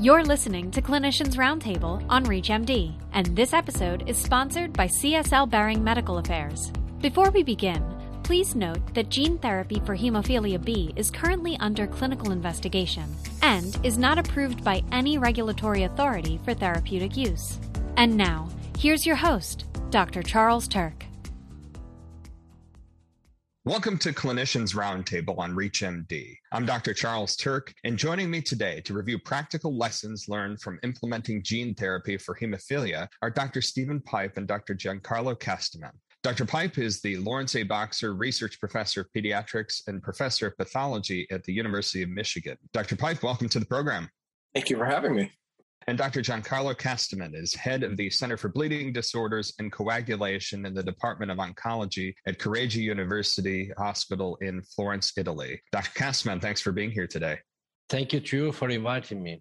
You're listening to Clinicians Roundtable on ReachMD, and this episode is sponsored by CSL Behring Medical Affairs. Before we begin, please note that gene therapy for hemophilia B is currently under clinical investigation and is not approved by any regulatory authority for therapeutic use. And now, here's your host, Dr. Charles Turck. Welcome to Clinicians Roundtable on ReachMD. I'm Dr. Charles Turck, and joining me today to review practical lessons learned from implementing gene therapy for hemophilia are Dr. Steven Pipe and Dr. Giancarlo Castaman. Dr. Pipe is the Lawrence A. Boxer Research Professor of Pediatrics and Professor of Pathology at the University of Michigan. Dr. Pipe, welcome to the program. Thank you for having me. And Dr. Giancarlo Castaman is head of the Center for Bleeding Disorders and Coagulation in the Department of Oncology at Careggi University Hospital in Florence, Italy. Dr. Castaman, thanks for being here today. Thank you, too, for inviting me.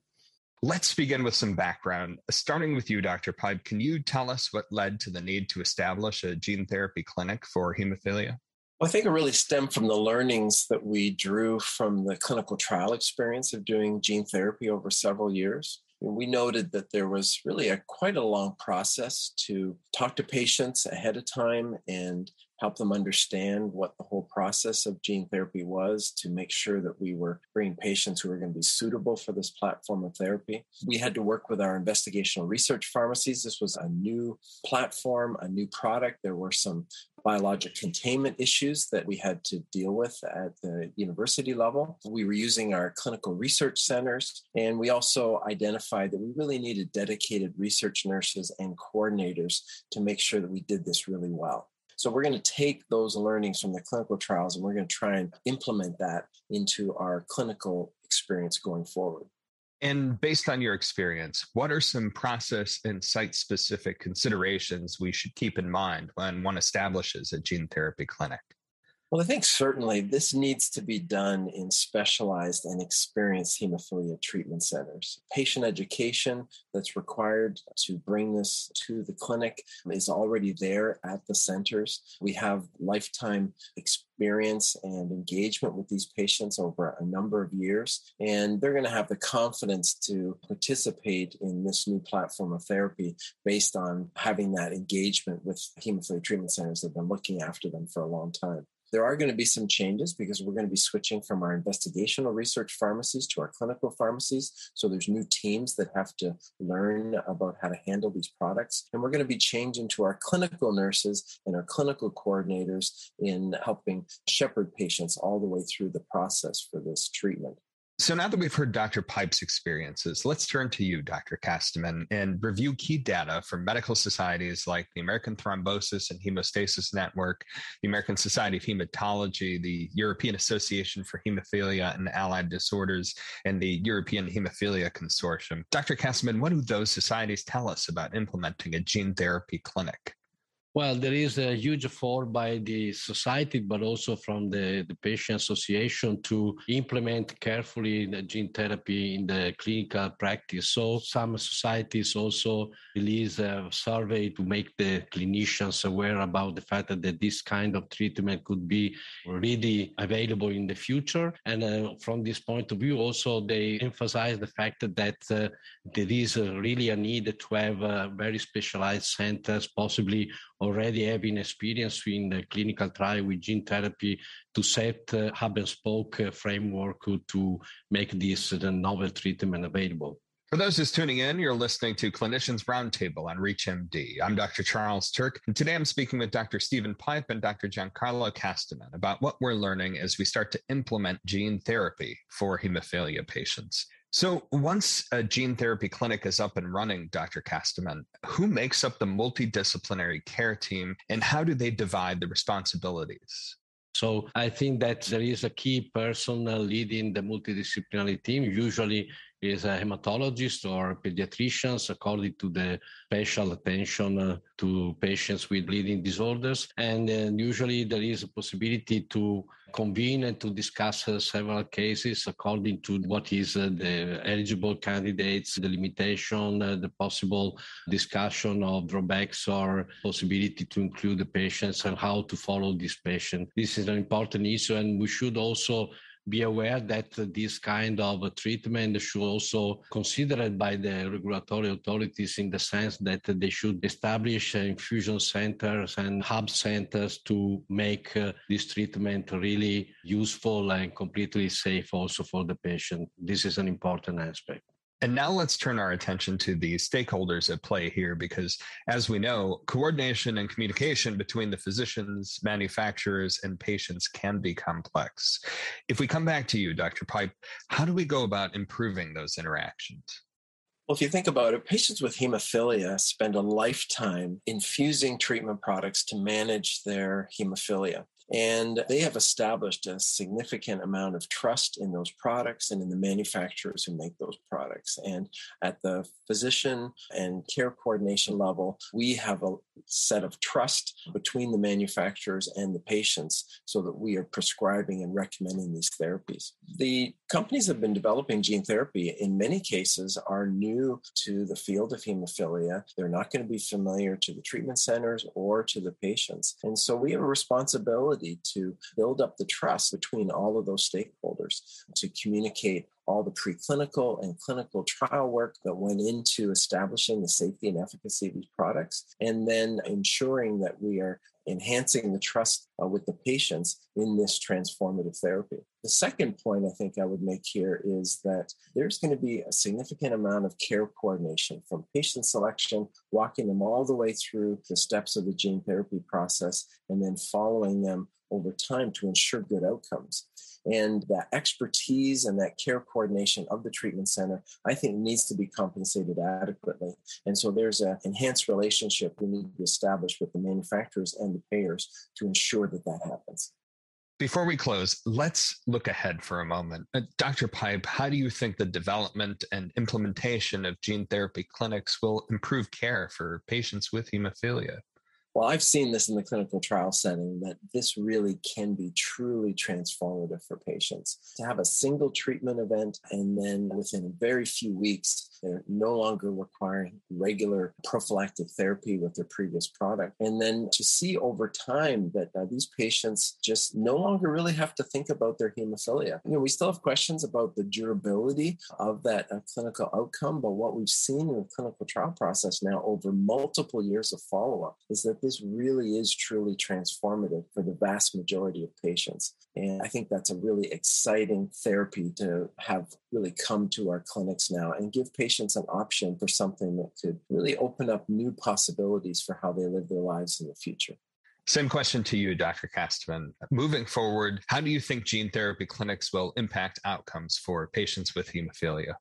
Let's begin with some background. Starting with you, Dr. Pipe, can you tell us what led to the need to establish a gene therapy clinic for hemophilia? Well, I think it really stemmed from the learnings that we drew from the clinical trial experience of doing gene therapy over several years we noted that there was really a quite a long process to talk to patients ahead of time and help them understand what the whole process of gene therapy was to make sure that we were bringing patients who were going to be suitable for this platform of therapy. We had to work with our investigational research pharmacies. This was a new platform, a new product. There were some biologic containment issues that we had to deal with at the university level. We were using our clinical research centers, and we also identified that we really needed dedicated research nurses and coordinators to make sure that we did this really well. So we're going to take those learnings from the clinical trials and we're going to try and implement that into our clinical experience going forward. And based on your experience, what are some process and site specific considerations we should keep in mind when one establishes a gene therapy clinic? Well, I think certainly this needs to be done in specialized and experienced hemophilia treatment centers. Patient education that's required to bring this to the clinic is already there at the centers. We have lifetime experience and engagement with these patients over a number of years, and they're going to have the confidence to participate in this new platform of therapy based on having that engagement with hemophilia treatment centers that have been looking after them for a long time. There are going to be some changes because we're going to be switching from our investigational research pharmacies to our clinical pharmacies. So there's new teams that have to learn about how to handle these products. And we're going to be changing to our clinical nurses and our clinical coordinators in helping shepherd patients all the way through the process for this treatment. So now that we've heard Dr. Pipe's experiences, let's turn to you, Dr. Castaman, and review key data from medical societies like the American Thrombosis and Hemostasis Network, the American Society of Hematology, the European Association for Hemophilia and Allied Disorders, and the European Hemophilia Consortium. Dr. Castaman, what do those societies tell us about implementing a gene therapy clinic? Well, there is a huge effort by the society, but also from the, the patient association to implement carefully the gene therapy in the clinical practice. So some societies also release a survey to make the clinicians aware about the fact that this kind of treatment could be really available in the future. And uh, from this point of view, also they emphasize the fact that uh, there is uh, really a need to have uh, very specialized centers, possibly already having experience in the clinical trial with gene therapy to set uh, hub and spoke uh, framework to make this uh, novel treatment available. For those just tuning in, you're listening to Clinicians Roundtable on ReachMD. I'm Dr. Charles Turck, and today I'm speaking with Dr. Steven Pipe and Dr. Giancarlo Castaman about what we're learning as we start to implement gene therapy for hemophilia patients. So, once a gene therapy clinic is up and running, Dr. Castaman, who makes up the multidisciplinary care team and how do they divide the responsibilities? So I think that there is a key person uh, leading the multidisciplinary team. Usually is a hematologist or pediatricians according to the special attention uh, to patients with bleeding disorders. And uh, usually there is a possibility to convene and to discuss uh, several cases according to what is uh, the eligible candidates, the limitation, uh, the possible discussion of drawbacks or possibility to include the patients and how to follow this patient. This is an important issue and we should also be aware that this kind of treatment should also considered by the regulatory authorities in the sense that they should establish infusion centers and hub centers to make uh, this treatment really useful and completely safe also for the patient. This is an important aspect. And now let's turn our attention to the stakeholders at play here, because as we know, coordination and communication between the physicians, manufacturers, and patients can be complex. If we come back to you, Dr. Pipe, how do we go about improving those interactions? Well, if you think about it, patients with hemophilia spend a lifetime infusing treatment products to manage their hemophilia. And they have established a significant amount of trust in those products and in the manufacturers who make those products. And at the physician and care coordination level, we have a set of trust between the manufacturers and the patients so that we are prescribing and recommending these therapies. The companies have been developing gene therapy in many cases are new to the field of hemophilia. They're not going to be familiar to the treatment centers or to the patients. And so we have a responsibility to build up the trust between all of those stakeholders to communicate all the preclinical and clinical trial work that went into establishing the safety and efficacy of these products, and then ensuring that we are enhancing the trust uh, with the patients in this transformative therapy. The second point I think I would make here is that there's going to be a significant amount of care coordination from patient selection, walking them all the way through the steps of the gene therapy process, and then following them over time to ensure good outcomes. And that expertise and that care coordination of the treatment center, I think, needs to be compensated adequately. And so there's an enhanced relationship we need to establish with the manufacturers and the payers to ensure that that happens. Before we close, let's look ahead for a moment. Uh, Dr. Pipe, how do you think the development and implementation of gene therapy clinics will improve care for patients with hemophilia? Well, I've seen this in the clinical trial setting that this really can be truly transformative for patients. To have a single treatment event and then within very few weeks, they're no longer requiring regular prophylactic therapy with their previous product. And then to see over time that uh, these patients just no longer really have to think about their hemophilia. You know, we still have questions about the durability of that uh, clinical outcome, but what we've seen in the clinical trial process now over multiple years of follow up is that this really is truly transformative for the vast majority of patients. And I think that's a really exciting therapy to have really come to our clinics now and give patients an option for something that could really open up new possibilities for how they live their lives in the future. Same question to you, Dr. Castaman. Moving forward, how do you think gene therapy clinics will impact outcomes for patients with hemophilia?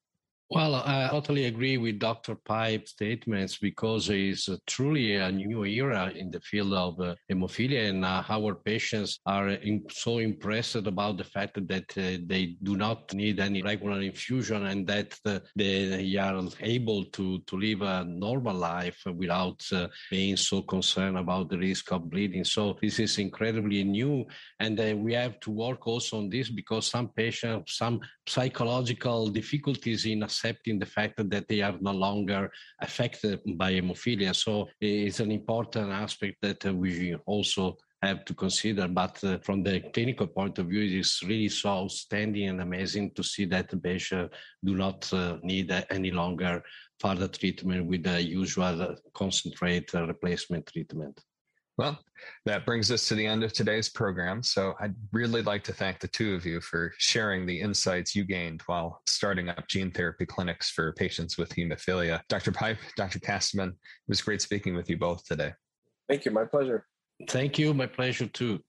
Well, I totally agree with Dr. Pipe's statements because it's truly a new era in the field of uh, hemophilia, and uh, our patients are so impressed about the fact that uh, they do not need any regular infusion and that uh, they are able to, to live a normal life without uh, being so concerned about the risk of bleeding. So this is incredibly new, and uh, we have to work also on this because some patients, have some psychological difficulties in accepting the fact that they are no longer affected by hemophilia. So it's an important aspect that we also have to consider. But uh, from the clinical point of view, it is really so outstanding and amazing to see that the patient do not uh, need uh, any longer further treatment with the usual concentrate replacement treatment. Well, that brings us to the end of today's program. So I'd really like to thank the two of you for sharing the insights you gained while starting up gene therapy clinics for patients with hemophilia. Dr. Pipe, Dr. Castaman, it was great speaking with you both today. Thank you. My pleasure. Thank you. My pleasure too.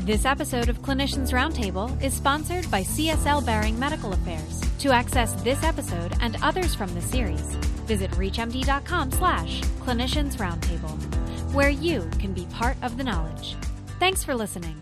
This episode of Clinicians Roundtable is sponsored by CSL Behring Medical Affairs. To access this episode and others from the series, visit reachmd.com slash clinicians roundtable, where you can be part of the knowledge. Thanks for listening.